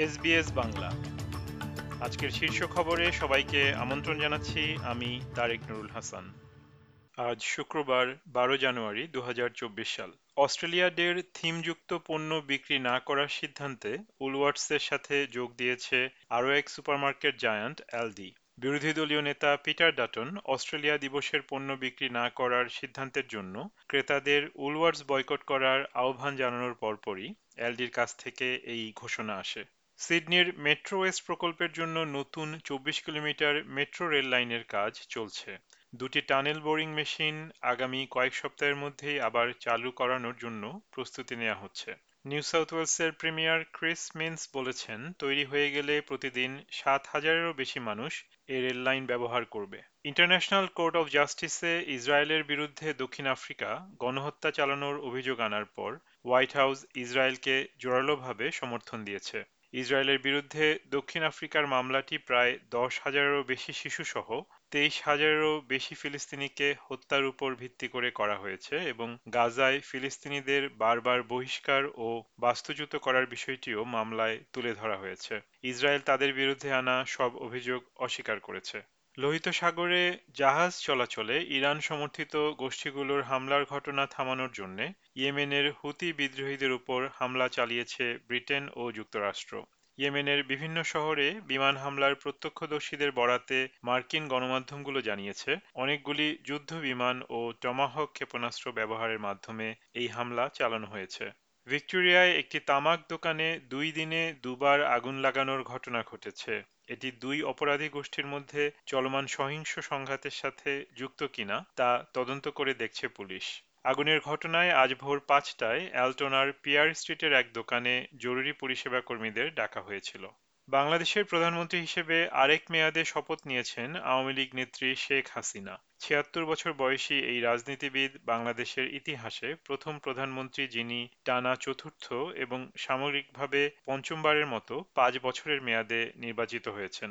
SBS Bangla. আজকের শীর্ষ খবরে সবাইকে আমন্ত্রণ জানাচ্ছি আমি তারেক নুরুল হাসান। আজ শুক্রবার, বারো জানুয়ারি দু হাজার চব্বিশ সাল। অস্ট্রেলিয়া ডের থিমযুক্ত পণ্য বিক্রি না করার সিদ্ধান্তে উলওয়ার্টসের সাথে যোগ দিয়েছে আরও এক সুপারমার্কেট জায়ান্ট, অ্যালডি। বিরোধী দলীয় নেতা পিটার ডাটন অস্ট্রেলিয়া দিবসের পণ্য বিক্রি না করার সিদ্ধান্তের জন্য ক্রেতাদের উলওয়ার্স বয়কট করার আহ্বান জানানোর পরপরই এলডির কাছ থেকে এই ঘোষণা আসে। সিডনির মেট্রো ওয়েস্ট প্রকল্পের জন্য নতুন চব্বিশ কিলোমিটার মেট্রো রেল লাইনের কাজ চলছে। দুটি টানেল বোরিং মেশিন আগামী কয়েক সপ্তাহের মধ্যেই আবার চালু করানোর জন্য প্রস্তুতি নেওয়া হচ্ছে। নিউ সাউথ ওয়েলসের প্রিমিয়ার ক্রিস মিন্স বলেছেন, তৈরি হয়ে গেলে প্রতিদিন সাত হাজারেরও বেশি মানুষ এই রেল লাইন ব্যবহার করবে। ইন্টারন্যাশনাল কোর্ট অফ জাস্টিসে ইসরায়েলের বিরুদ্ধে দক্ষিণ আফ্রিকা গণহত্যা চালানোর অভিযোগ আনার পর হোয়াইট হাউস ইসরায়েলকে জোরালোভাবে সমর্থন দিয়েছে। ইসরায়েলের বিরুদ্ধে দক্ষিণ আফ্রিকার মামলাটি প্রায় দশ হাজারেরও বেশি শিশুসহ তেইশ হাজারেরও বেশি ফিলিস্তিনিকে হত্যার উপর ভিত্তি করে করা হয়েছে এবং গাজায় ফিলিস্তিনিদের বারবার বহিষ্কার ও বাস্তুচ্যুত করার বিষয়টিও মামলায় তুলে ধরা হয়েছে। ইসরায়েল তাদের বিরুদ্ধে আনা সব অভিযোগ অস্বীকার করেছে। লোহিত সাগরে জাহাজ চলাচলে ইরান সমর্থিত গোষ্ঠীগুলোর হামলার ঘটনা থামানোর জন্য ইয়েমেনের হুতি বিদ্রোহীদের উপর হামলা চালিয়েছে ব্রিটেন ও যুক্তরাষ্ট্র। ইয়েমেনের বিভিন্ন শহরে বিমান হামলার প্রত্যক্ষদর্শীদের বরাতে মার্কিন গণমাধ্যমগুলো জানিয়েছে, অনেকগুলি যুদ্ধ বিমান ও টমাহক ক্ষেপণাস্ত্র ব্যবহারের মাধ্যমে এই হামলা চালানো হয়েছে। ভিক্টোরিয়ায় একটি তামাক দোকানে দুই দিনে দুবার আগুন লাগানোর ঘটনা ঘটেছে। এটি দুই অপরাধী গোষ্ঠীর মধ্যে চলমান সহিংস সংঘাতের সাথে যুক্ত কিনা তা তদন্ত করে দেখছে পুলিশ। আগুনের ঘটনায় আজ ভোর পাঁচটায় অ্যালটোনার পিয়ার স্ট্রিটের এক দোকানে জরুরি পরিষেবা কর্মীদের ডাকা হয়েছিল। বাংলাদেশের প্রধানমন্ত্রী হিসেবে আরেক মেয়াদে শপথ নিয়েছেন আওয়ামী লীগ নেত্রী শেখ হাসিনা। ছিয়াত্তর বছর বয়সী এই রাজনীতিবিদ বাংলাদেশের ইতিহাসে প্রথম প্রধানমন্ত্রী যিনি টানা চতুর্থ এবং সামরিকভাবে পঞ্চমবারের মতো পাঁচ বছরের মেয়াদে নির্বাচিত হয়েছেন।